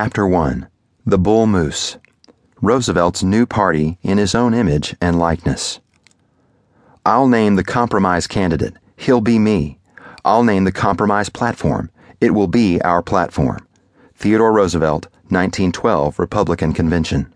Chapter 1 The Bull Moose Roosevelt's New Party in His Own Image and Likeness. I'll name the compromise candidate. He'll be me. I'll name the compromise platform. It will be our platform. Theodore Roosevelt, 1912 Republican Convention.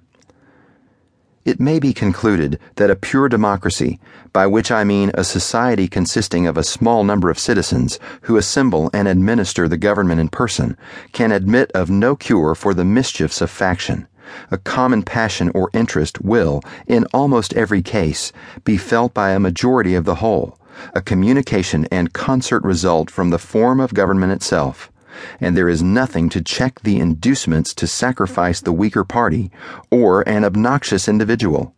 It may be concluded that a pure democracy, by which I mean a society consisting of a small number of citizens who assemble and administer the government in person, can admit of no cure for the mischiefs of faction. A common passion or interest will, in almost every case, be felt by a majority of the whole, a communication and concert result from the form of government itself and there is nothing to check the inducements to sacrifice the weaker party or an obnoxious individual.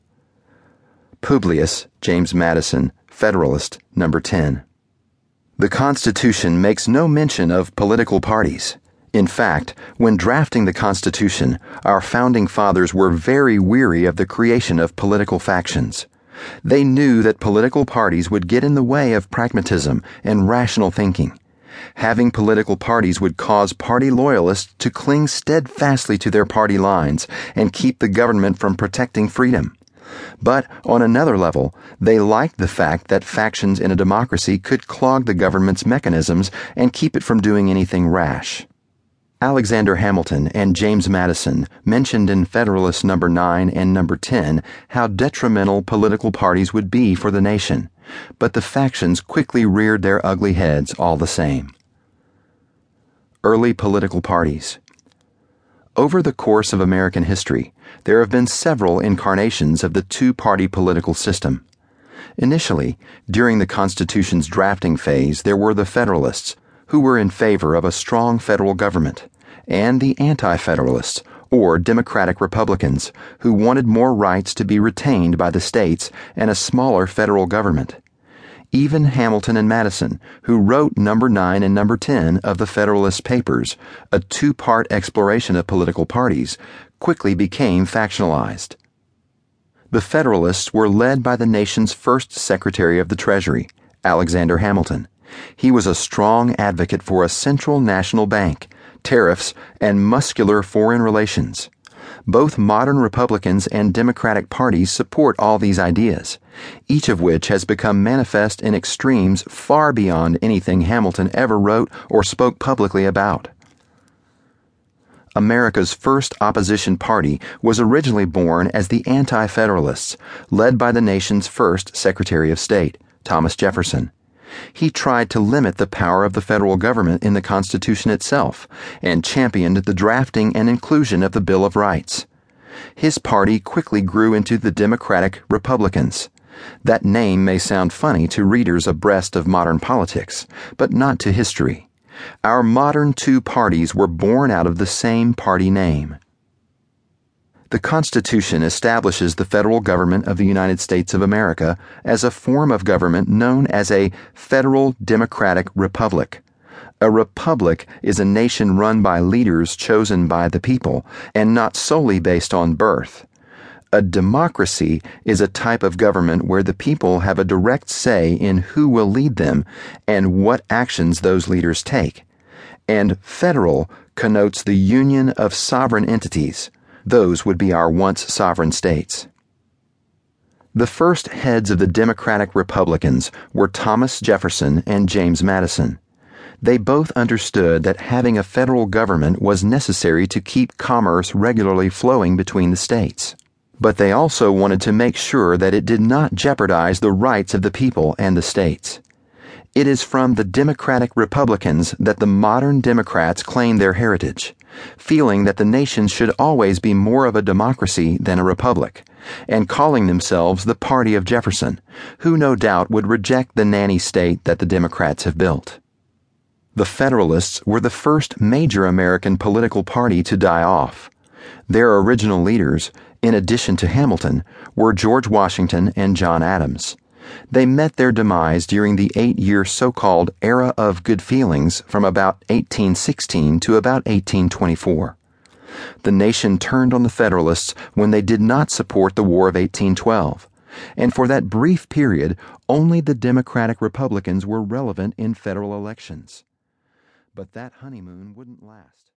Publius James Madison, Federalist, number 10. The Constitution makes no mention of political parties. In fact, when drafting the Constitution, our founding fathers were very weary of the creation of political factions. They knew that political parties would get in the way of pragmatism and rational thinking Having political parties would cause party loyalists to cling steadfastly to their party lines and keep the government from protecting freedom. But on another level, they liked the fact that factions in a democracy could clog the government's mechanisms and keep it from doing anything rash. Alexander Hamilton and James Madison mentioned in Federalist number 9 and number 10 how detrimental political parties would be for the nation but the factions quickly reared their ugly heads all the same. Early political parties. Over the course of American history, there have been several incarnations of the two party political system. Initially, during the Constitution's drafting phase, there were the Federalists, who were in favor of a strong federal government, and the Anti Federalists, or Democratic Republicans who wanted more rights to be retained by the states and a smaller federal government. Even Hamilton and Madison, who wrote number 9 and number 10 of the Federalist Papers, a two part exploration of political parties, quickly became factionalized. The Federalists were led by the nation's first Secretary of the Treasury, Alexander Hamilton. He was a strong advocate for a central national bank tariffs, and muscular foreign relations. Both modern Republicans and Democratic parties support all these ideas, each of which has become manifest in extremes far beyond anything Hamilton ever wrote or spoke publicly about. America's first opposition party was originally born as the Anti Federalists, led by the nation's first Secretary of State, Thomas Jefferson he tried to limit the power of the federal government in the Constitution itself and championed the drafting and inclusion of the Bill of Rights. His party quickly grew into the Democratic Republicans. That name may sound funny to readers abreast of modern politics, but not to history. Our modern two parties were born out of the same party name. The Constitution establishes the federal government of the United States of America as a form of government known as a federal democratic republic. A republic is a nation run by leaders chosen by the people and not solely based on birth. A democracy is a type of government where the people have a direct say in who will lead them and what actions those leaders take. And federal connotes the union of sovereign entities those would be our once sovereign states. The first heads of the Democratic Republicans were Thomas Jefferson and James Madison. They both understood that having a federal government was necessary to keep commerce regularly flowing between the states. But they also wanted to make sure that it did not jeopardize the rights of the people and the states. It is from the Democratic Republicans that the modern Democrats claim their heritage, feeling that the nation should always be more of a democracy than a republic, and calling themselves the party of Jefferson, who no doubt would reject the nanny state that the Democrats have built. The Federalists were the first major American political party to die off. Their original leaders, in addition to Hamilton, were George Washington and John Adams. They met their demise during the eight year so called era of good feelings from about 1816 to about 1824. The nation turned on the Federalists when they did not support the War of 1812, and for that brief period, only the Democratic Republicans were relevant in federal elections. But that honeymoon wouldn't last.